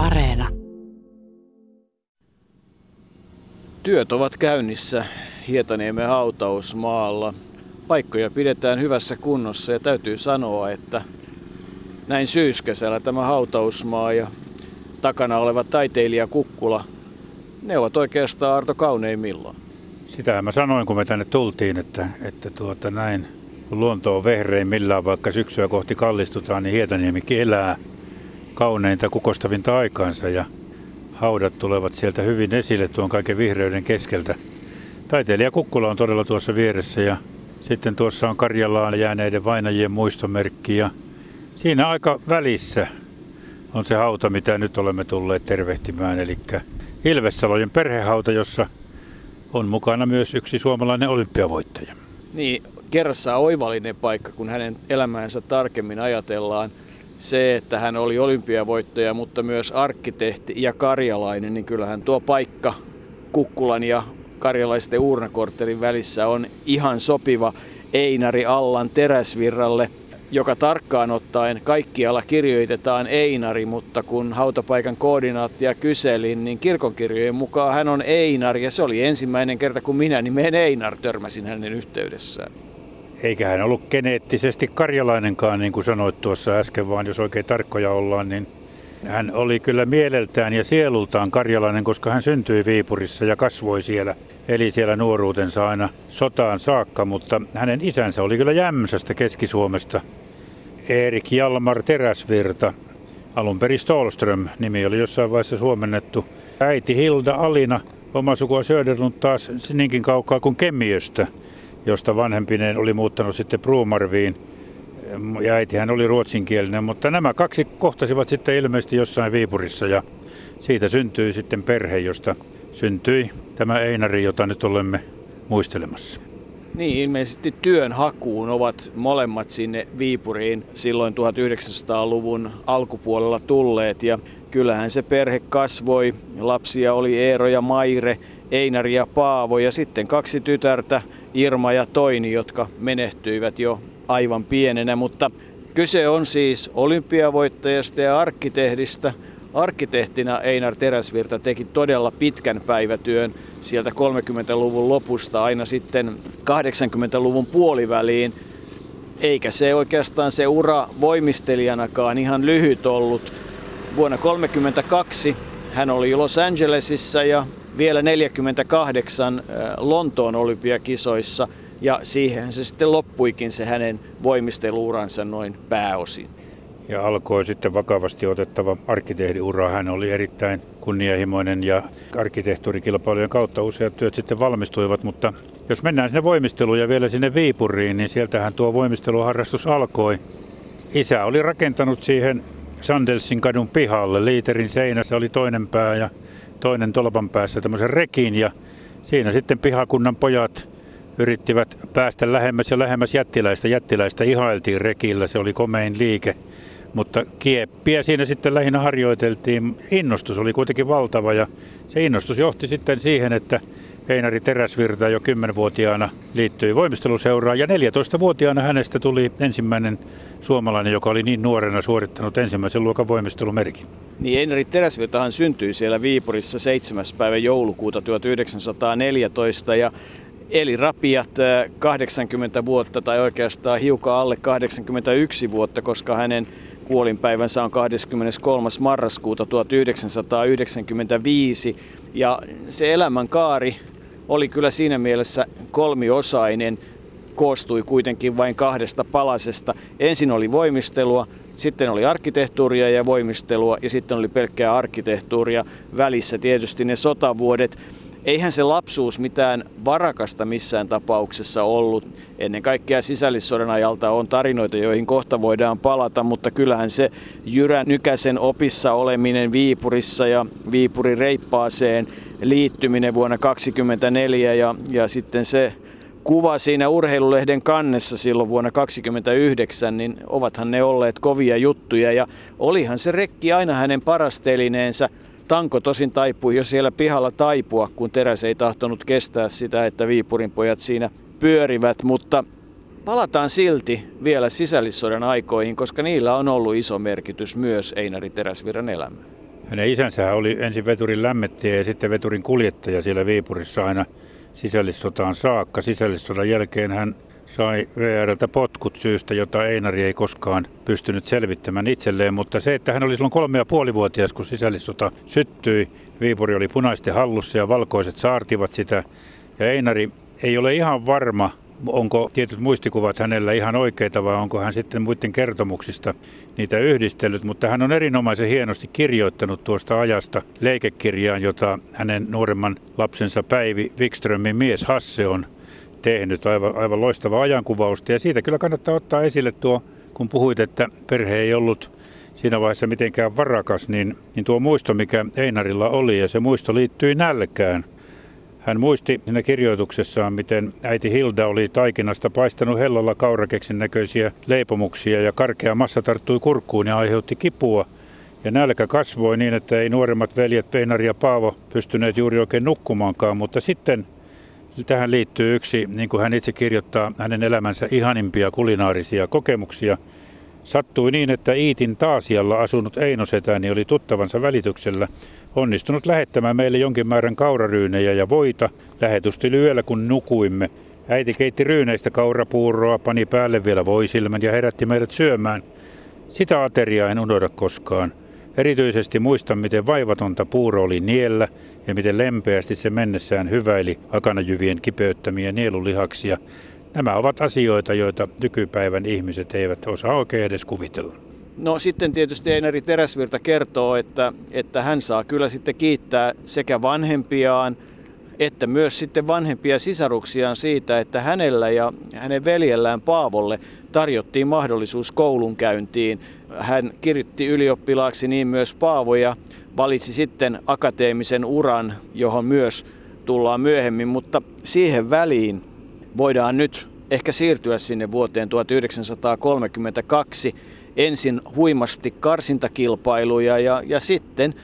Areena. Työt ovat käynnissä Hietaniemen hautausmaalla. Paikkoja pidetään hyvässä kunnossa ja täytyy sanoa, että näin syyskesällä tämä hautausmaa ja takana oleva taiteilija Kukkula, ne ovat oikeastaan Arto kauneimmillaan. Sitä mä sanoin, kun me tänne tultiin, että, että tuota näin, kun luonto on vehreimmillään, vaikka syksyä kohti kallistutaan, niin Hietaniemikin elää kauneinta kukostavinta aikaansa ja haudat tulevat sieltä hyvin esille tuon kaiken vihreyden keskeltä. Taiteilija Kukkula on todella tuossa vieressä ja sitten tuossa on Karjalaan jääneiden vainajien muistomerkki ja siinä aika välissä on se hauta, mitä nyt olemme tulleet tervehtimään, eli Ilvessalojen perhehauta, jossa on mukana myös yksi suomalainen olympiavoittaja. Niin, kerrassa oivallinen paikka, kun hänen elämäänsä tarkemmin ajatellaan. Se, että hän oli olympiavoittaja, mutta myös arkkitehti ja karjalainen, niin kyllähän tuo paikka Kukkulan ja karjalaisten uurnakorttelin välissä on ihan sopiva Einari Allan teräsvirralle – joka tarkkaan ottaen kaikkialla kirjoitetaan Einari, mutta kun hautapaikan koordinaattia kyselin, niin kirkonkirjojen mukaan hän on Einari ja se oli ensimmäinen kerta, kun minä nimeen Einar törmäsin hänen yhteydessään. Eikä hän ollut geneettisesti karjalainenkaan, niin kuin sanoit tuossa äsken, vaan jos oikein tarkkoja ollaan, niin hän oli kyllä mieleltään ja sielultaan karjalainen, koska hän syntyi Viipurissa ja kasvoi siellä. Eli siellä nuoruutensa aina sotaan saakka, mutta hänen isänsä oli kyllä Jämsästä Keski-Suomesta. Erik Jalmar Teräsvirta, alun perin Stolström, nimi oli jossain vaiheessa suomennettu. Äiti Hilda Alina, oma sukua Söderlund taas niinkin kaukaa kuin Kemmiöstä, josta vanhempinen oli muuttanut sitten Brumarviin ja äitihän oli ruotsinkielinen, mutta nämä kaksi kohtasivat sitten ilmeisesti jossain Viipurissa ja siitä syntyi sitten perhe, josta syntyi tämä Einari, jota nyt olemme muistelemassa. Niin, ilmeisesti työn hakuun ovat molemmat sinne Viipuriin silloin 1900-luvun alkupuolella tulleet ja kyllähän se perhe kasvoi. Lapsia oli Eero ja Maire, Einari ja Paavo ja sitten kaksi tytärtä, Irma ja Toini, jotka menehtyivät jo aivan pienenä, mutta kyse on siis olympiavoittajasta ja arkkitehdistä. Arkkitehtina Einar Teräsvirta teki todella pitkän päivätyön sieltä 30-luvun lopusta aina sitten 80-luvun puoliväliin. Eikä se oikeastaan se ura voimistelijanakaan ihan lyhyt ollut. Vuonna 1932 hän oli Los Angelesissa ja vielä 48 Lontoon olympiakisoissa – ja siihen se sitten loppuikin se hänen voimisteluuransa noin pääosin. Ja alkoi sitten vakavasti otettava arkkitehdiura. Hän oli erittäin kunnianhimoinen ja arkkitehtuurikilpailujen kautta useat työt sitten valmistuivat, mutta jos mennään sinne voimisteluun ja vielä sinne Viipuriin, niin sieltähän tuo voimisteluharrastus alkoi. Isä oli rakentanut siihen Sandelsin kadun pihalle. Liiterin seinässä oli toinen pää ja toinen tolpan päässä tämmöisen rekin ja siinä sitten pihakunnan pojat yrittivät päästä lähemmäs ja lähemmäs jättiläistä. Jättiläistä ihailtiin rekillä, se oli komein liike. Mutta kieppiä siinä sitten lähinnä harjoiteltiin. Innostus oli kuitenkin valtava ja se innostus johti sitten siihen, että Einari Teräsvirta jo 10-vuotiaana liittyi voimisteluseuraan ja 14-vuotiaana hänestä tuli ensimmäinen suomalainen, joka oli niin nuorena suorittanut ensimmäisen luokan voimistelumerkin. Niin Einari Teräsvirtahan syntyi siellä Viipurissa 7. päivä joulukuuta 1914 ja eli rapiat 80 vuotta tai oikeastaan hiukan alle 81 vuotta, koska hänen kuolinpäivänsä on 23. marraskuuta 1995 ja se elämänkaari oli kyllä siinä mielessä kolmiosainen, koostui kuitenkin vain kahdesta palasesta. Ensin oli voimistelua, sitten oli arkkitehtuuria ja voimistelua ja sitten oli pelkkää arkkitehtuuria. Välissä tietysti ne sotavuodet eihän se lapsuus mitään varakasta missään tapauksessa ollut. Ennen kaikkea sisällissodan ajalta on tarinoita, joihin kohta voidaan palata, mutta kyllähän se Jyrä Nykäsen opissa oleminen Viipurissa ja Viipurin reippaaseen liittyminen vuonna 1924 ja, ja sitten se kuva siinä urheilulehden kannessa silloin vuonna 1929, niin ovathan ne olleet kovia juttuja ja olihan se rekki aina hänen parastelineensä. Tanko tosin taipui jo siellä pihalla taipua, kun teräs ei tahtonut kestää sitä, että Viipurin pojat siinä pyörivät, mutta palataan silti vielä sisällissodan aikoihin, koska niillä on ollut iso merkitys myös Einari Teräsvirran elämään. Hänen isänsä oli ensin veturin lämmettäjä ja sitten veturin kuljettaja siellä Viipurissa aina sisällissotaan saakka. Sisällissodan jälkeen hän sai VRltä potkut syystä, jota Einari ei koskaan pystynyt selvittämään itselleen, mutta se, että hän oli silloin kolme ja puolivuotias, kun sisällissota syttyi, Viipuri oli punaisten hallussa ja valkoiset saartivat sitä, ja Einari ei ole ihan varma, onko tietyt muistikuvat hänellä ihan oikeita vai onko hän sitten muiden kertomuksista niitä yhdistellyt, mutta hän on erinomaisen hienosti kirjoittanut tuosta ajasta leikekirjaan, jota hänen nuoremman lapsensa Päivi Wikströmin mies Hasse on tehnyt. Aivan, aivan loistava ajankuvausta ja siitä kyllä kannattaa ottaa esille tuo, kun puhuit, että perhe ei ollut siinä vaiheessa mitenkään varakas, niin, niin tuo muisto, mikä Einarilla oli, ja se muisto liittyi nälkään. Hän muisti siinä kirjoituksessaan, miten äiti Hilda oli taikinasta paistanut hellalla kaurakeksin näköisiä leipomuksia ja karkea massa tarttui kurkkuun ja aiheutti kipua. Ja nälkä kasvoi niin, että ei nuoremmat veljet Peinari ja Paavo pystyneet juuri oikein nukkumaankaan, mutta sitten tähän liittyy yksi, niin kuin hän itse kirjoittaa, hänen elämänsä ihanimpia kulinaarisia kokemuksia. Sattui niin, että Iitin Taasialla asunut Eino Setäni oli tuttavansa välityksellä onnistunut lähettämään meille jonkin määrän kauraryynejä ja voita. Lähetys tuli yöllä, kun nukuimme. Äiti keitti ryyneistä kaurapuuroa, pani päälle vielä voisilmän ja herätti meidät syömään. Sitä ateriaa en unohda koskaan. Erityisesti muistan, miten vaivatonta puuro oli niellä ja miten lempeästi se mennessään hyväili akanajyvien kipeyttämiä nielulihaksia. Nämä ovat asioita, joita nykypäivän ihmiset eivät osaa oikein edes kuvitella. No sitten tietysti Einari Teräsvirta kertoo, että, että hän saa kyllä sitten kiittää sekä vanhempiaan että myös sitten vanhempia sisaruksiaan siitä, että hänellä ja hänen veljellään Paavolle tarjottiin mahdollisuus koulunkäyntiin. Hän kirjoitti ylioppilaaksi niin myös Paavo ja valitsi sitten akateemisen uran, johon myös tullaan myöhemmin, mutta siihen väliin voidaan nyt ehkä siirtyä sinne vuoteen 1932 ensin huimasti karsintakilpailuja ja, ja sitten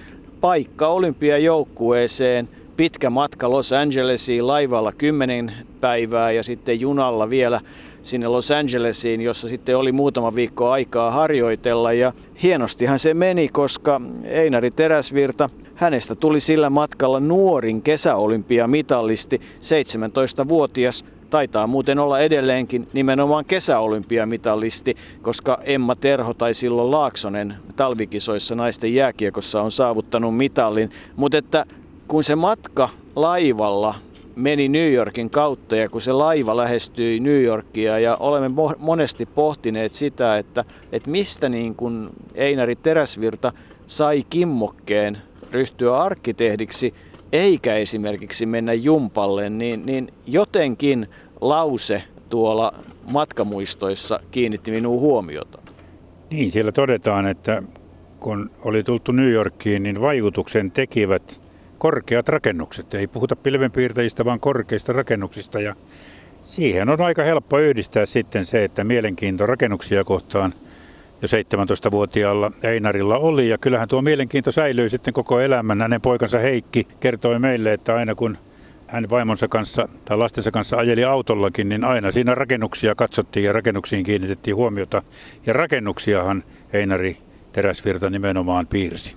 paikka olympiajoukkueeseen, pitkä matka Los Angelesiin laivalla 10 päivää ja sitten junalla vielä sinne Los Angelesiin, jossa sitten oli muutama viikko aikaa harjoitella. Ja hienostihan se meni, koska Einari Teräsvirta Hänestä tuli sillä matkalla nuorin kesäolympiamitallisti, 17-vuotias Taitaa muuten olla edelleenkin nimenomaan kesäolympiamitalisti, koska Emma Terho tai silloin Laaksonen talvikisoissa naisten jääkiekossa on saavuttanut mitallin. Mutta että kun se matka laivalla meni New Yorkin kautta ja kun se laiva lähestyi New Yorkia ja olemme monesti pohtineet sitä, että, että mistä niin kuin Einari Teräsvirta sai kimmokkeen ryhtyä arkkitehdiksi – eikä esimerkiksi mennä jumpalle, niin, niin jotenkin lause tuolla matkamuistoissa kiinnitti minun huomiota. Niin, siellä todetaan, että kun oli tultu New Yorkiin, niin vaikutuksen tekivät korkeat rakennukset. Ei puhuta pilvenpiirtäjistä, vaan korkeista rakennuksista. Ja siihen on aika helppo yhdistää sitten se, että mielenkiinto rakennuksia kohtaan – jo 17-vuotiaalla Einarilla oli. Ja kyllähän tuo mielenkiinto säilyi sitten koko elämän. Hänen poikansa Heikki kertoi meille, että aina kun hän vaimonsa kanssa tai lastensa kanssa ajeli autollakin, niin aina siinä rakennuksia katsottiin ja rakennuksiin kiinnitettiin huomiota. Ja rakennuksiahan Einari Teräsvirta nimenomaan piirsi.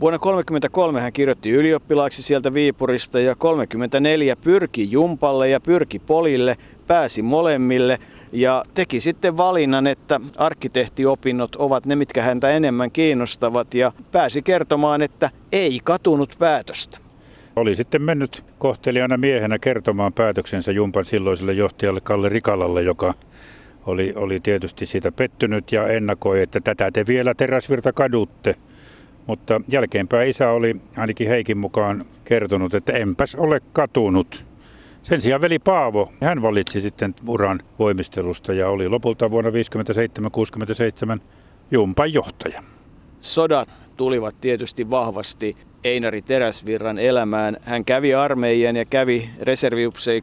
Vuonna 1933 hän kirjoitti ylioppilaaksi sieltä Viipurista ja 34 pyrki Jumpalle ja pyrki Polille, pääsi molemmille – ja teki sitten valinnan, että arkkitehtiopinnot ovat ne, mitkä häntä enemmän kiinnostavat ja pääsi kertomaan, että ei katunut päätöstä. Oli sitten mennyt kohtelijana miehenä kertomaan päätöksensä Jumpan silloiselle johtajalle Kalle Rikalalle, joka oli, oli tietysti siitä pettynyt ja ennakoi, että tätä te vielä teräsvirta kadutte. Mutta jälkeenpäin isä oli ainakin Heikin mukaan kertonut, että enpäs ole katunut. Sen sijaan veli Paavo, hän valitsi sitten uran voimistelusta ja oli lopulta vuonna 57-67 Jumpan johtaja. Sodat tulivat tietysti vahvasti Einari Teräsvirran elämään. Hän kävi armeijan ja kävi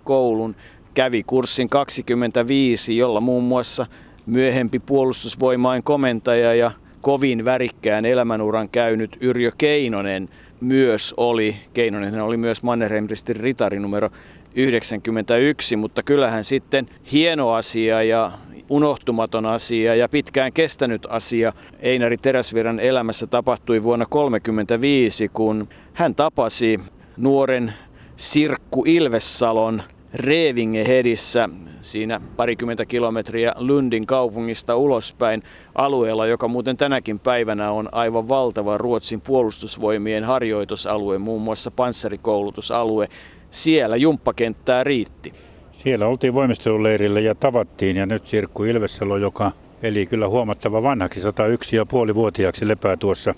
koulun, kävi kurssin 25, jolla muun muassa myöhempi puolustusvoimain komentaja ja kovin värikkään elämänuran käynyt Yrjö Keinonen myös oli. Keinonen oli myös Mannerheimristin ritari numero 91, mutta kyllähän sitten hieno asia ja unohtumaton asia ja pitkään kestänyt asia Einari Teräsvirran elämässä tapahtui vuonna 1935, kun hän tapasi nuoren Sirkku Ilvessalon Revingehedissä siinä parikymmentä kilometriä Lundin kaupungista ulospäin alueella, joka muuten tänäkin päivänä on aivan valtava Ruotsin puolustusvoimien harjoitusalue, muun muassa panssarikoulutusalue. Siellä jumppakenttää riitti. Siellä oltiin voimisteluleirillä ja tavattiin ja nyt Sirkku Ilvessalo, joka eli kyllä huomattava vanhaksi, 101 ja puoli vuotiaaksi lepää tuossa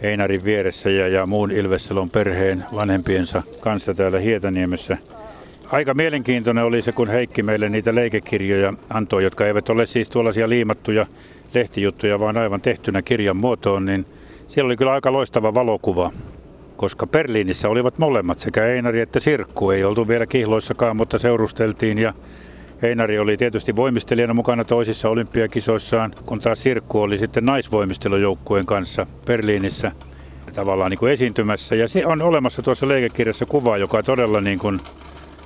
Einarin vieressä ja, ja muun Ilvessalon perheen vanhempiensa kanssa täällä Hietaniemessä. Aika mielenkiintoinen oli se, kun Heikki meille niitä leikekirjoja antoi, jotka eivät ole siis tuollaisia liimattuja lehtijuttuja, vaan aivan tehtynä kirjan muotoon, niin siellä oli kyllä aika loistava valokuva, koska Berliinissä olivat molemmat, sekä Einari että Sirkku. Ei oltu vielä kihloissakaan, mutta seurusteltiin ja Einari oli tietysti voimistelijana mukana toisissa olympiakisoissaan, kun taas Sirkku oli sitten naisvoimistelujoukkueen kanssa Berliinissä tavallaan niin kuin esiintymässä. Ja se on olemassa tuossa leikekirjassa kuva, joka todella niin kuin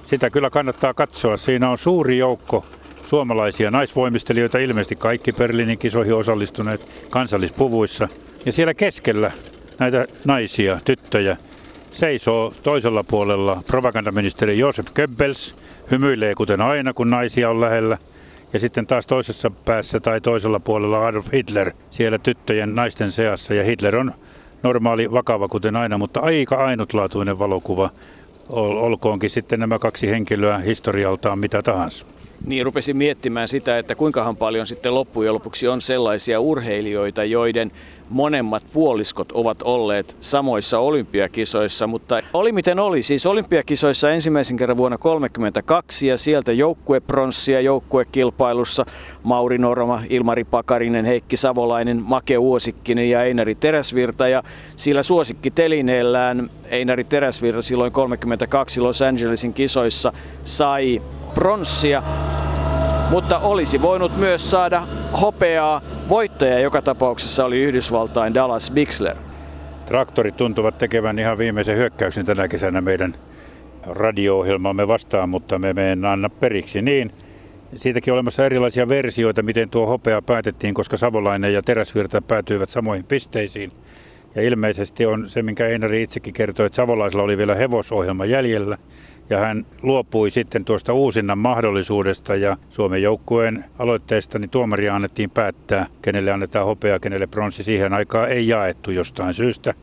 sitä kyllä kannattaa katsoa. Siinä on suuri joukko suomalaisia naisvoimistelijoita, ilmeisesti kaikki Berliinin kisoihin osallistuneet kansallispuvuissa. Ja siellä keskellä näitä naisia, tyttöjä, seisoo toisella puolella propagandaministeri Josef Goebbels, hymyilee kuten aina, kun naisia on lähellä. Ja sitten taas toisessa päässä tai toisella puolella Adolf Hitler siellä tyttöjen naisten seassa. Ja Hitler on normaali, vakava kuten aina, mutta aika ainutlaatuinen valokuva olkoonkin sitten nämä kaksi henkilöä historialtaan mitä tahansa. Niin rupesin miettimään sitä, että kuinkahan paljon sitten loppujen lopuksi on sellaisia urheilijoita, joiden monemmat puoliskot ovat olleet samoissa olympiakisoissa, mutta oli miten oli. Siis olympiakisoissa ensimmäisen kerran vuonna 1932 ja sieltä joukkuepronssia joukkuekilpailussa Mauri Norma, Ilmari Pakarinen, Heikki Savolainen, Make Uosikkinen ja Einari Teräsvirta. Ja sillä suosikkitelineellään Einari Teräsvirta silloin 32 Los Angelesin kisoissa sai pronssia mutta olisi voinut myös saada hopeaa. Voittaja joka tapauksessa oli Yhdysvaltain Dallas Bixler. Traktorit tuntuvat tekevän ihan viimeisen hyökkäyksen tänä kesänä meidän radio-ohjelmamme vastaan, mutta me emme anna periksi. Niin, siitäkin olemassa erilaisia versioita, miten tuo hopea päätettiin, koska Savolainen ja Teräsvirta päätyivät samoihin pisteisiin. Ja ilmeisesti on se, minkä Einari itsekin kertoi, että Savolaisella oli vielä hevosohjelma jäljellä ja hän luopui sitten tuosta uusinnan mahdollisuudesta ja Suomen joukkueen aloitteesta niin tuomaria annettiin päättää, kenelle annetaan hopea, kenelle pronssi. Siihen aikaan ei jaettu jostain syystä.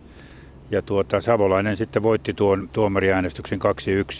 Ja tuota, Savolainen sitten voitti tuon tuomariäänestyksen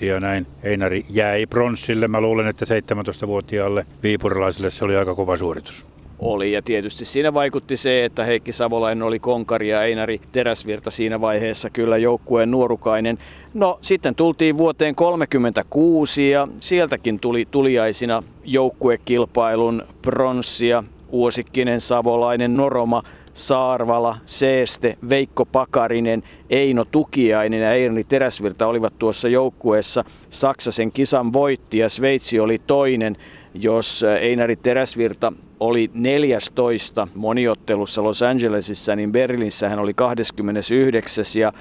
2-1 ja näin Einari jäi pronssille. Mä luulen, että 17-vuotiaalle viipurilaiselle se oli aika kova suoritus oli. Ja tietysti siinä vaikutti se, että Heikki Savolainen oli konkari ja Einari Teräsvirta siinä vaiheessa kyllä joukkueen nuorukainen. No sitten tultiin vuoteen 1936 ja sieltäkin tuli tuliaisina joukkuekilpailun pronssia. Uosikkinen, Savolainen, Noroma, Saarvala, Seeste, Veikko Pakarinen, Eino Tukiainen ja Eirni Teräsvirta olivat tuossa joukkueessa. Saksa sen kisan voitti ja Sveitsi oli toinen jos Einari Teräsvirta oli 14 moniottelussa Los Angelesissa, niin Berliinissä hän oli 29. Ja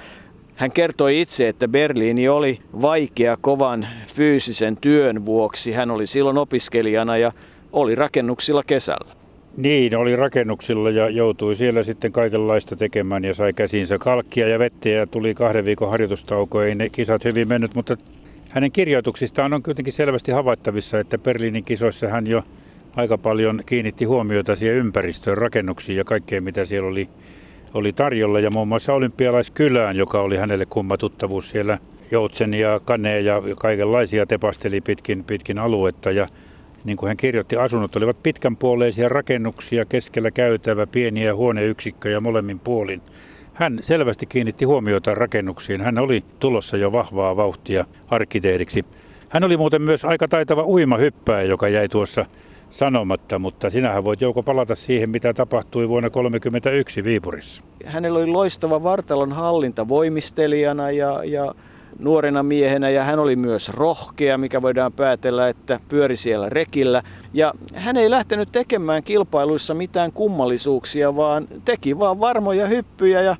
hän kertoi itse, että Berliini oli vaikea kovan fyysisen työn vuoksi. Hän oli silloin opiskelijana ja oli rakennuksilla kesällä. Niin, oli rakennuksilla ja joutui siellä sitten kaikenlaista tekemään ja sai käsinsä kalkkia ja vettä ja tuli kahden viikon harjoitustauko. Ei ne kisat hyvin mennyt, mutta hänen kirjoituksistaan on kuitenkin selvästi havaittavissa, että Berliinin kisoissa hän jo aika paljon kiinnitti huomiota siihen ympäristöön, rakennuksiin ja kaikkeen mitä siellä oli, oli tarjolla. Ja muun muassa olympialaiskylään, joka oli hänelle kumma tuttavuus siellä Joutsen ja Kane ja kaikenlaisia tepasteli pitkin, pitkin aluetta. Ja niin kuin hän kirjoitti, asunnot olivat pitkänpuoleisia rakennuksia, keskellä käytävä, pieniä huoneyksikköjä molemmin puolin. Hän selvästi kiinnitti huomiota rakennuksiin. Hän oli tulossa jo vahvaa vauhtia arkkitehdiksi. Hän oli muuten myös aika taitava uimahyppääjä, joka jäi tuossa sanomatta, mutta sinähän voit Jouko palata siihen, mitä tapahtui vuonna 1931 Viipurissa. Hänellä oli loistava vartalon hallinta voimistelijana ja, ja nuorena miehenä ja hän oli myös rohkea, mikä voidaan päätellä, että pyöri siellä rekillä. Ja hän ei lähtenyt tekemään kilpailuissa mitään kummallisuuksia, vaan teki vaan varmoja hyppyjä ja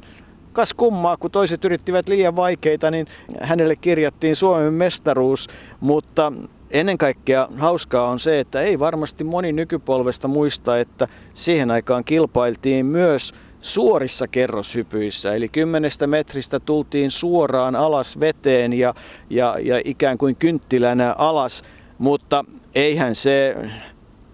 kas kummaa, kun toiset yrittivät liian vaikeita, niin hänelle kirjattiin Suomen mestaruus, mutta ennen kaikkea hauskaa on se, että ei varmasti moni nykypolvesta muista, että siihen aikaan kilpailtiin myös suorissa kerroshypyissä. Eli kymmenestä metristä tultiin suoraan alas veteen ja, ja, ja ikään kuin kynttilänä alas, mutta eihän se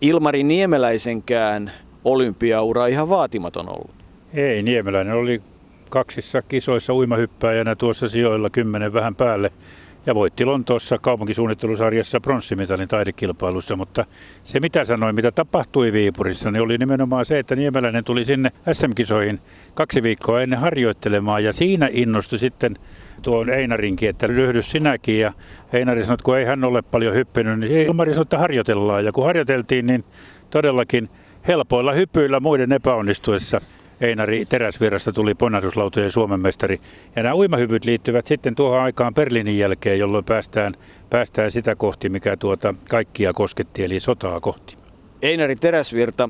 Ilmari Niemeläisenkään olympiaura ihan vaatimaton ollut. Ei, Niemeläinen oli kaksissa kisoissa uimahyppääjänä tuossa sijoilla kymmenen vähän päälle ja voitti Lontoossa kaupunkisuunnittelusarjassa pronssimitalin taidekilpailussa, mutta se mitä sanoin, mitä tapahtui Viipurissa, niin oli nimenomaan se, että Niemeläinen tuli sinne SM-kisoihin kaksi viikkoa ennen harjoittelemaan. Ja siinä innostui sitten tuon Einarinkin, että ryhdy sinäkin. Ja Einari sanoi, että kun ei hän ole paljon hyppinyt, niin Ilmari sanoi, että harjoitellaan. Ja kun harjoiteltiin, niin todellakin helpoilla hypyillä muiden epäonnistuessa Einari Teräsvirrasta tuli ponnahduslautojen Suomen mestari. Ja nämä uimahypyt liittyvät sitten tuohon aikaan Berliinin jälkeen, jolloin päästään, päästään sitä kohti, mikä tuota kaikkia kosketti, eli sotaa kohti. Einari Teräsvirta,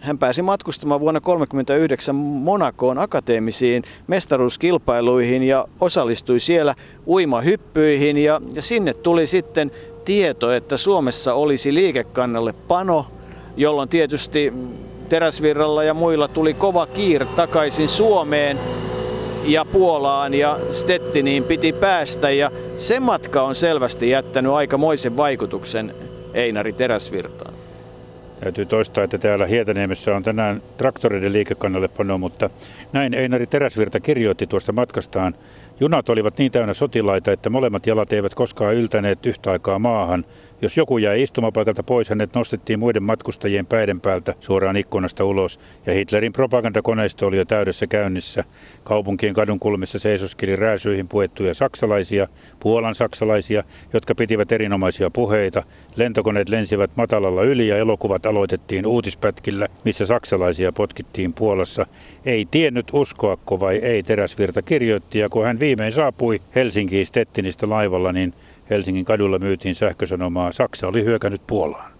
hän pääsi matkustamaan vuonna 1939 Monakoon akateemisiin mestaruuskilpailuihin ja osallistui siellä uimahyppyihin ja, ja sinne tuli sitten tieto, että Suomessa olisi liikekannalle pano, jolloin tietysti Teräsvirralla ja muilla tuli kova kiire takaisin Suomeen ja Puolaan ja Stettiniin piti päästä ja se matka on selvästi jättänyt aikamoisen vaikutuksen Einari Teräsvirtaan. Täytyy toistaa, että täällä Hietaniemessä on tänään traktoreiden liikekannallepano, mutta näin Einari Teräsvirta kirjoitti tuosta matkastaan. Junat olivat niin täynnä sotilaita, että molemmat jalat eivät koskaan yltäneet yhtä aikaa maahan. Jos joku jäi istumapaikalta pois, hänet nostettiin muiden matkustajien päiden päältä suoraan ikkunasta ulos, ja Hitlerin propagandakoneisto oli jo täydessä käynnissä. Kaupunkien kadunkulmissa seisoskeli rääsyihin puettuja saksalaisia, Puolan saksalaisia, jotka pitivät erinomaisia puheita. Lentokoneet lensivät matalalla yli ja elokuvat aloitettiin uutispätkillä, missä saksalaisia potkittiin Puolassa. Ei tiennyt uskoako vai ei Teräsvirta kirjoitti, ja kun hän viimein saapui Helsinkiin Stettinistä laivalla, niin Helsingin kadulla myytiin sähkösanomaa. Saksa oli hyökännyt Puolaan.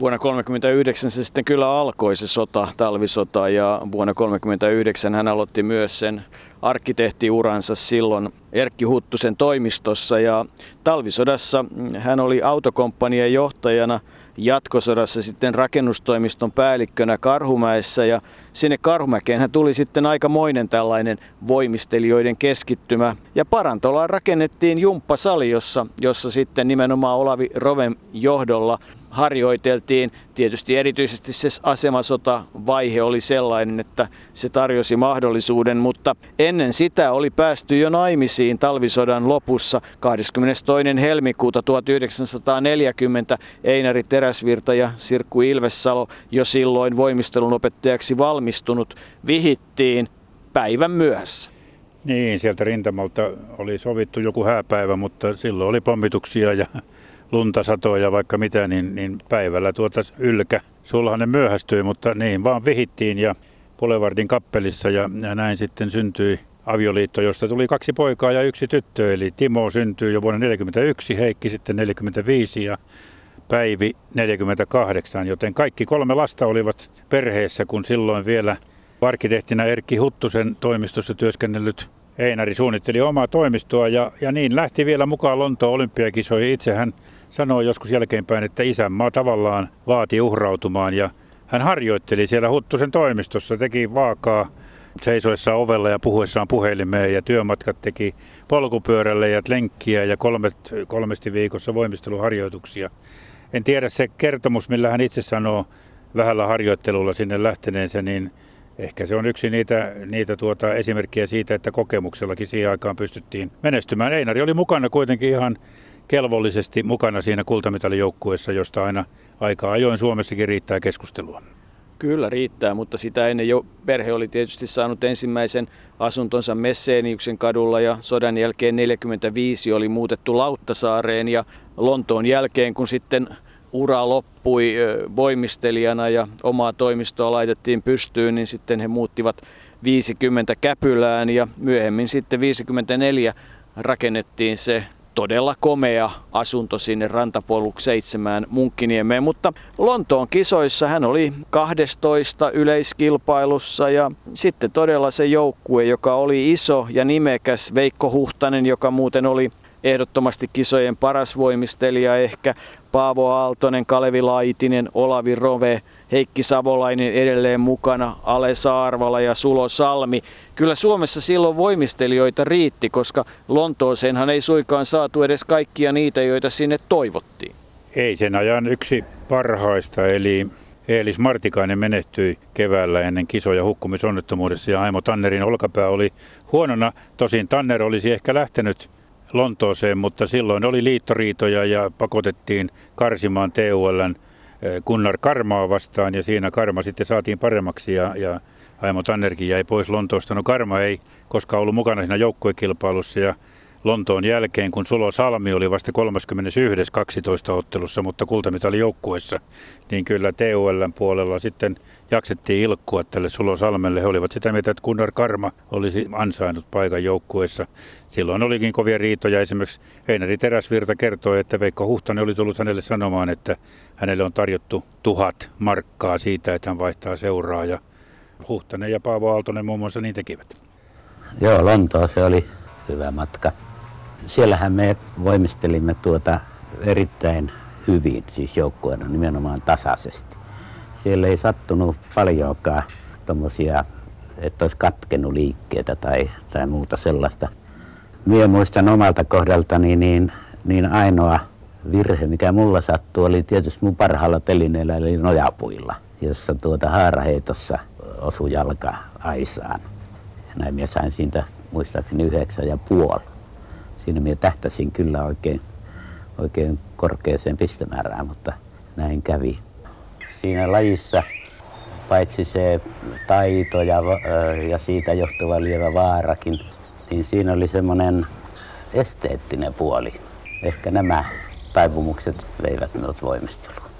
Vuonna 1939 se sitten kyllä alkoi se sota, talvisota, ja vuonna 1939 hän aloitti myös sen arkkitehtiuransa silloin Erkki Huttusen toimistossa. Ja talvisodassa hän oli autokomppanian johtajana – jatkosodassa sitten rakennustoimiston päällikkönä Karhumäessä ja sinne Karhumäkeen hän tuli sitten aikamoinen tällainen voimistelijoiden keskittymä. Ja Parantolaan rakennettiin jumppasali, jossa, jossa sitten nimenomaan Olavi Roven johdolla harjoiteltiin. Tietysti erityisesti se asemasota-vaihe oli sellainen, että se tarjosi mahdollisuuden, mutta ennen sitä oli päästy jo naimisiin talvisodan lopussa 22. helmikuuta 1940 Einari Teräsvirta ja Sirkku Ilvessalo jo silloin voimistelun opettajaksi valmistunut vihittiin päivän myöhässä. Niin, sieltä rintamalta oli sovittu joku hääpäivä, mutta silloin oli pommituksia ja lunta satoja vaikka mitä, niin, niin päivällä tuota ylkä. Sulhanen myöhästyi, mutta niin vaan vihittiin ja Polevardin kappelissa ja, ja näin sitten syntyi avioliitto, josta tuli kaksi poikaa ja yksi tyttö. Eli Timo syntyi jo vuonna 1941, Heikki sitten 1945 ja Päivi 48, joten kaikki kolme lasta olivat perheessä, kun silloin vielä arkkitehtinä Erkki Huttusen toimistossa työskennellyt Einari suunnitteli omaa toimistoa ja, ja niin lähti vielä mukaan Lontoon olympiakisoihin. Itse hän sanoi joskus jälkeenpäin, että isänmaa tavallaan vaati uhrautumaan ja hän harjoitteli siellä Huttusen toimistossa, teki vaakaa seisoessa ovella ja puhuessaan puhelimeen ja työmatkat teki polkupyörälle ja lenkkiä ja kolmet, kolmesti viikossa voimisteluharjoituksia. En tiedä se kertomus, millä hän itse sanoo vähällä harjoittelulla sinne lähteneensä, niin ehkä se on yksi niitä, niitä tuota esimerkkejä siitä, että kokemuksellakin siihen aikaan pystyttiin menestymään. Einari oli mukana kuitenkin ihan kelvollisesti mukana siinä kultamitalijoukkueessa, josta aina aika ajoin Suomessakin riittää keskustelua. Kyllä riittää, mutta sitä ennen jo perhe oli tietysti saanut ensimmäisen asuntonsa Messeeniuksen kadulla ja sodan jälkeen 45 oli muutettu Lauttasaareen ja Lontoon jälkeen, kun sitten ura loppui voimistelijana ja omaa toimistoa laitettiin pystyyn, niin sitten he muuttivat 50 Käpylään ja myöhemmin sitten 54 rakennettiin se todella komea asunto sinne rantapoluk 7 Munkkiniemeen, mutta Lontoon kisoissa hän oli 12 yleiskilpailussa ja sitten todella se joukkue, joka oli iso ja nimekäs, Veikko Huhtanen, joka muuten oli ehdottomasti kisojen paras voimistelija ehkä. Paavo Aaltonen, Kalevi Laitinen, Olavi Rove, Heikki Savolainen edelleen mukana, Ale Saarvala ja Sulo Salmi. Kyllä Suomessa silloin voimistelijoita riitti, koska Lontooseenhan ei suikaan saatu edes kaikkia niitä, joita sinne toivottiin. Ei sen ajan yksi parhaista, eli Eelis Martikainen menehtyi keväällä ennen kisoja hukkumisonnettomuudessa ja Aimo Tannerin olkapää oli huonona. Tosin Tanner olisi ehkä lähtenyt Lontooseen, mutta silloin oli liittoriitoja ja pakotettiin karsimaan TULn Gunnar Karmaa vastaan ja siinä Karma sitten saatiin paremmaksi ja, ja Aimo Tannerkin jäi pois Lontoosta. No Karma ei koskaan ollut mukana siinä joukkuekilpailussa ja Lontoon jälkeen, kun Sulo Salmi oli vasta 31. 12 ottelussa, mutta kultamitali joukkueessa, niin kyllä TULn puolella sitten jaksettiin ilkkua tälle Sulo Salmelle. He olivat sitä mieltä, että Gunnar Karma olisi ansainnut paikan joukkueessa. Silloin olikin kovia riitoja. Esimerkiksi Heinari Teräsvirta kertoi, että Veikko Huhtanen oli tullut hänelle sanomaan, että hänelle on tarjottu tuhat markkaa siitä, että hän vaihtaa seuraa. Ja Huhtanen ja Paavo Aaltonen muun muassa niin tekivät. Joo, Lontoa se oli hyvä matka siellähän me voimistelimme tuota erittäin hyvin, siis joukkueena nimenomaan tasaisesti. Siellä ei sattunut paljonkaan tommosia, että olisi katkenut liikkeitä tai, tai muuta sellaista. Minä muistan omalta kohdaltani niin, niin ainoa virhe, mikä mulla sattui, oli tietysti mun parhaalla telineellä, eli nojapuilla, jossa tuota haaraheitossa osui jalka aisaan. Ja näin minä sain siitä muistaakseni yhdeksän ja puoli siinä minä tähtäsin kyllä oikein, oikein korkeaseen pistemäärään, mutta näin kävi. Siinä lajissa paitsi se taito ja, ja siitä johtuva lievä vaarakin, niin siinä oli semmoinen esteettinen puoli. Ehkä nämä taipumukset veivät minut voimisteluun.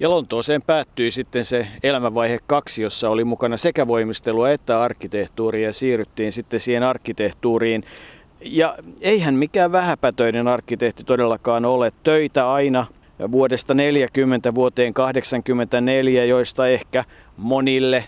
Ja Lontooseen päättyi sitten se elämänvaihe kaksi, jossa oli mukana sekä voimistelua että arkkitehtuuria ja siirryttiin sitten siihen arkkitehtuuriin ja eihän mikään vähäpätöinen arkkitehti todellakaan ole. Töitä aina vuodesta 40 vuoteen 84, joista ehkä monille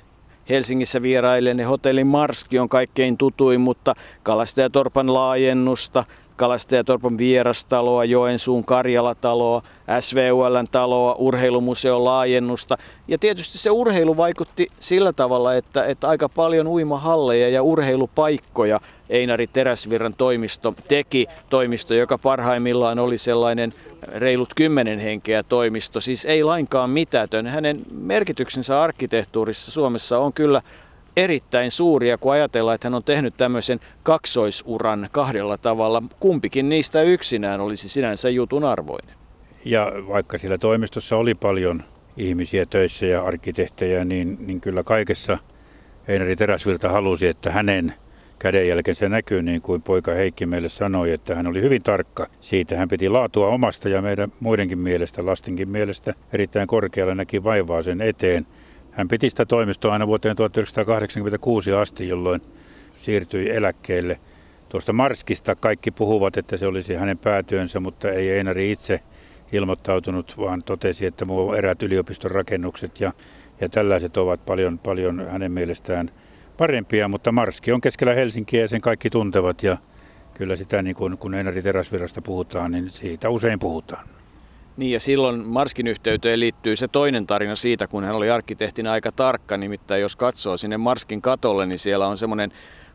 Helsingissä vieraille Hotelli Marski on kaikkein tutuin, mutta Kalastajatorpan laajennusta, Kalastajatorpan vierastaloa, Joensuun Karjalataloa, SVULn taloa, urheilumuseon laajennusta. Ja tietysti se urheilu vaikutti sillä tavalla, että, että aika paljon uimahalleja ja urheilupaikkoja Einari Teräsvirran toimisto teki. Toimisto, joka parhaimmillaan oli sellainen reilut kymmenen henkeä toimisto, siis ei lainkaan mitätön. Hänen merkityksensä arkkitehtuurissa Suomessa on kyllä erittäin suuria, kun ajatellaan, että hän on tehnyt tämmöisen kaksoisuran kahdella tavalla. Kumpikin niistä yksinään olisi sinänsä jutun arvoinen. Ja vaikka siellä toimistossa oli paljon ihmisiä töissä ja arkkitehtejä, niin, niin kyllä kaikessa Einari Teräsvirta halusi, että hänen kädenjälkensä näkyy, niin kuin poika Heikki meille sanoi, että hän oli hyvin tarkka siitä. Hän piti laatua omasta ja meidän muidenkin mielestä, lastenkin mielestä erittäin korkealla näki vaivaa sen eteen. Hän piti sitä toimistoa aina vuoteen 1986 asti, jolloin siirtyi eläkkeelle. Tuosta Marskista kaikki puhuvat, että se olisi hänen päätyönsä, mutta ei Einari itse ilmoittautunut, vaan totesi, että muu erät yliopiston rakennukset ja, ja tällaiset ovat paljon, paljon hänen mielestään parempia, mutta Marski on keskellä Helsinkiä ja sen kaikki tuntevat ja kyllä sitä niin kun, kun Einari Teräsvirrasta puhutaan, niin siitä usein puhutaan. Niin ja silloin Marskin yhteyteen liittyy se toinen tarina siitä, kun hän oli arkkitehtinä aika tarkka. Nimittäin jos katsoo sinne Marskin katolle, niin siellä on semmoinen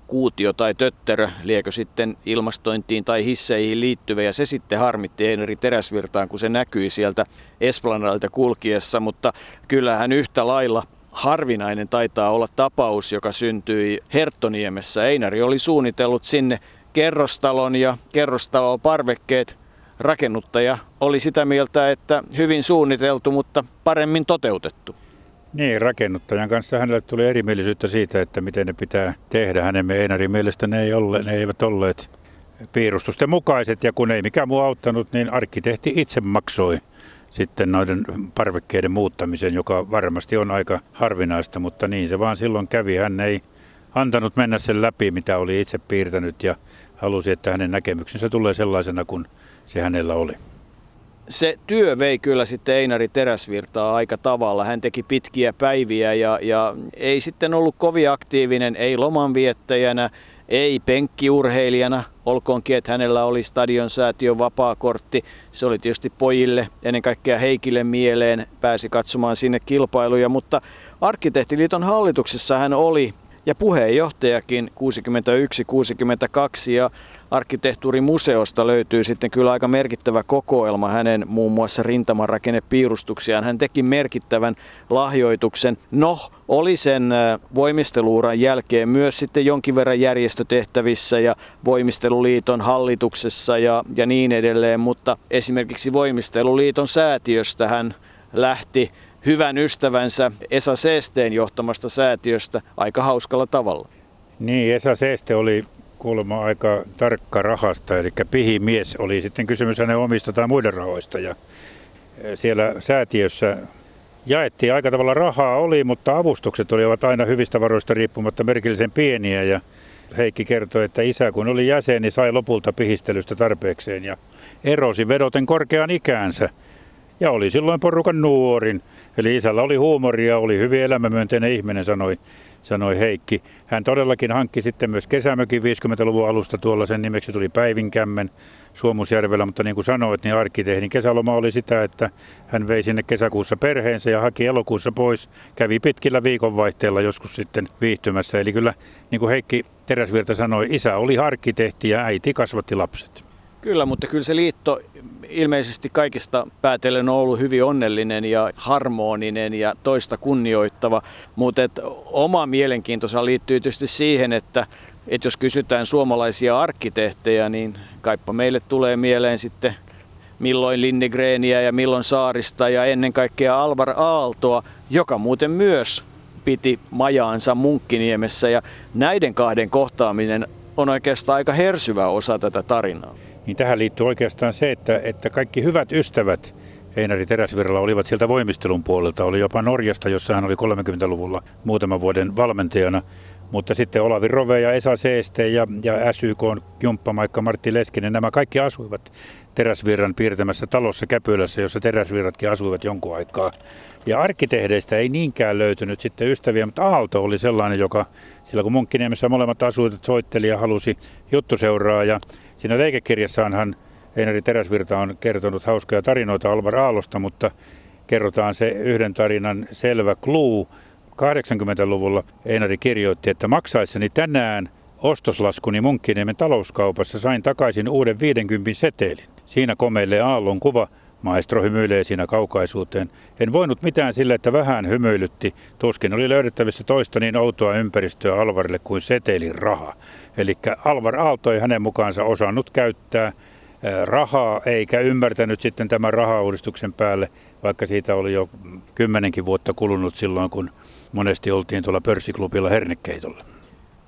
kuutio tai tötterö, liekö sitten ilmastointiin tai hisseihin liittyvä. Ja se sitten harmitti Einari Teräsvirtaan, kun se näkyi sieltä Esplanadilta kulkiessa. Mutta kyllähän yhtä lailla harvinainen taitaa olla tapaus, joka syntyi Herttoniemessä. Einari oli suunnitellut sinne kerrostalon ja kerrostalon parvekkeet rakennuttaja oli sitä mieltä, että hyvin suunniteltu, mutta paremmin toteutettu. Niin, rakennuttajan kanssa hänelle tuli erimielisyyttä siitä, että miten ne pitää tehdä. Hänen Einarin mielestä ne, ei ole, ne eivät olleet piirustusten mukaiset ja kun ei mikään muu auttanut, niin arkkitehti itse maksoi sitten noiden parvekkeiden muuttamisen, joka varmasti on aika harvinaista, mutta niin se vaan silloin kävi. Hän ei antanut mennä sen läpi, mitä oli itse piirtänyt ja halusi, että hänen näkemyksensä tulee sellaisena kuin se hänellä oli. Se työ vei kyllä sitten Einari Teräsvirtaa aika tavalla. Hän teki pitkiä päiviä ja, ja ei sitten ollut kovin aktiivinen, ei lomanviettäjänä, ei penkkiurheilijana, olkoonkin, että hänellä oli stadion säätiön vapaakortti. Se oli tietysti pojille, ennen kaikkea Heikille mieleen, pääsi katsomaan sinne kilpailuja, mutta Arkkitehtiliiton hallituksessa hän oli ja puheenjohtajakin 61-62 ja arkkitehtuurimuseosta löytyy sitten kyllä aika merkittävä kokoelma hänen muun muassa rintamarakennepiirustuksiaan. Hän teki merkittävän lahjoituksen. No, oli sen voimisteluuran jälkeen myös sitten jonkin verran järjestötehtävissä ja voimisteluliiton hallituksessa ja, ja niin edelleen, mutta esimerkiksi voimisteluliiton säätiöstä hän lähti hyvän ystävänsä Esa Seesteen johtamasta säätiöstä aika hauskalla tavalla. Niin, Esa Seeste oli kuulemma aika tarkka rahasta, eli pihimies oli sitten kysymys hänen omista tai muiden rahoista. Ja e, siellä säätiössä jaettiin aika tavalla rahaa oli, mutta avustukset olivat aina hyvistä varoista riippumatta merkillisen pieniä. Ja Heikki kertoi, että isä kun oli jäsen, niin sai lopulta pihistelystä tarpeekseen ja erosi vedoten korkean ikäänsä. Ja oli silloin porukan nuorin. Eli isällä oli huumoria, oli hyvin elämämyönteinen ihminen, sanoi, sanoi Heikki. Hän todellakin hankki sitten myös kesämökin 50-luvun alusta, tuolla sen nimeksi tuli Päivinkämmen Suomusjärvellä, mutta niin kuin sanoit, niin arkkitehdin kesäloma oli sitä, että hän vei sinne kesäkuussa perheensä ja haki elokuussa pois. Kävi pitkillä viikonvaihteilla joskus sitten viihtymässä. Eli kyllä, niin kuin Heikki Teräsvirta sanoi, isä oli arkkitehti ja äiti kasvatti lapset. Kyllä, mutta kyllä se liitto ilmeisesti kaikista päätellen on ollut hyvin onnellinen ja harmoninen ja toista kunnioittava. Mutta et oma mielenkiintoisa liittyy tietysti siihen, että et jos kysytään suomalaisia arkkitehtejä, niin kaippa meille tulee mieleen sitten milloin Lindegreeniä ja milloin Saarista ja ennen kaikkea Alvar Aaltoa, joka muuten myös piti majaansa Munkkiniemessä ja näiden kahden kohtaaminen on oikeastaan aika hersyvä osa tätä tarinaa niin tähän liittyy oikeastaan se, että, että kaikki hyvät ystävät Einari Teräsvirralla olivat sieltä voimistelun puolelta. Oli jopa Norjasta, jossa hän oli 30-luvulla muutaman vuoden valmentajana. Mutta sitten Olavi Rove ja Esa Seeste ja, ja SYK jumppamaikka Martti Leskinen, nämä kaikki asuivat Teräsvirran piirtämässä talossa Käpylässä, jossa Teräsvirratkin asuivat jonkun aikaa. Ja arkkitehdeistä ei niinkään löytynyt sitten ystäviä, mutta Aalto oli sellainen, joka sillä kun Munkkiniemessä molemmat asuivat, soitteli ja halusi juttuseuraa. Ja siinä leikekirjassaanhan Einari Teräsvirta on kertonut hauskoja tarinoita Alvar Aalosta, mutta kerrotaan se yhden tarinan selvä clue. 80-luvulla Einari kirjoitti, että maksaessani tänään ostoslaskuni Munkkiniemen talouskaupassa sain takaisin uuden 50 setelin. Siinä komeilee aallon kuva, Maestro hymyilee siinä kaukaisuuteen. En voinut mitään sille, että vähän hymyilytti. Tuskin oli löydettävissä toista niin outoa ympäristöä Alvarille kuin setelin raha. Eli Alvar Aalto ei hänen mukaansa osannut käyttää rahaa, eikä ymmärtänyt sitten tämän rahauudistuksen päälle, vaikka siitä oli jo kymmenenkin vuotta kulunut silloin, kun monesti oltiin tuolla pörssiklubilla hernekeitolla.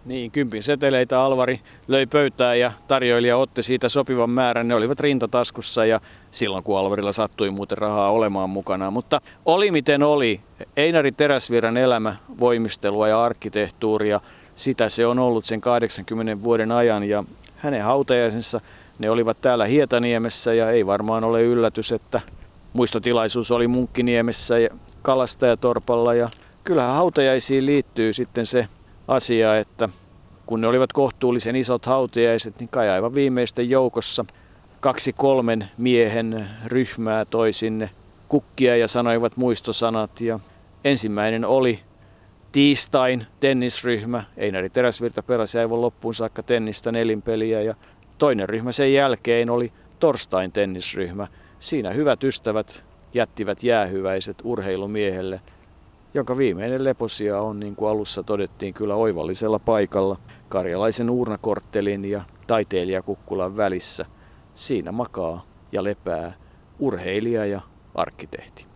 Niin, kympin seteleitä Alvari löi pöytään ja tarjoilija otti siitä sopivan määrän. Ne olivat rintataskussa ja silloin kun Alvarilla sattui muuten rahaa olemaan mukana. Mutta oli miten oli. Einari Teräsvirran elämä, voimistelua ja arkkitehtuuria, sitä se on ollut sen 80 vuoden ajan ja hänen hautajaisensa ne olivat täällä Hietaniemessä ja ei varmaan ole yllätys, että muistotilaisuus oli Munkkiniemessä ja Kalastajatorpalla ja kyllähän hautajaisiin liittyy sitten se asia, että kun ne olivat kohtuullisen isot hautiaiset, niin kai aivan viimeisten joukossa kaksi kolmen miehen ryhmää toi sinne kukkia ja sanoivat muistosanat. Ja ensimmäinen oli tiistain tennisryhmä. Einari Teräsvirta peräsi aivan loppuun saakka tennistä nelinpeliä ja toinen ryhmä sen jälkeen oli torstain tennisryhmä. Siinä hyvät ystävät jättivät jäähyväiset urheilumiehelle – jonka viimeinen leposia on, niin kuin alussa todettiin, kyllä oivallisella paikalla karjalaisen uurnakorttelin ja taiteilijakukkulan välissä. Siinä makaa ja lepää urheilija ja arkkitehti.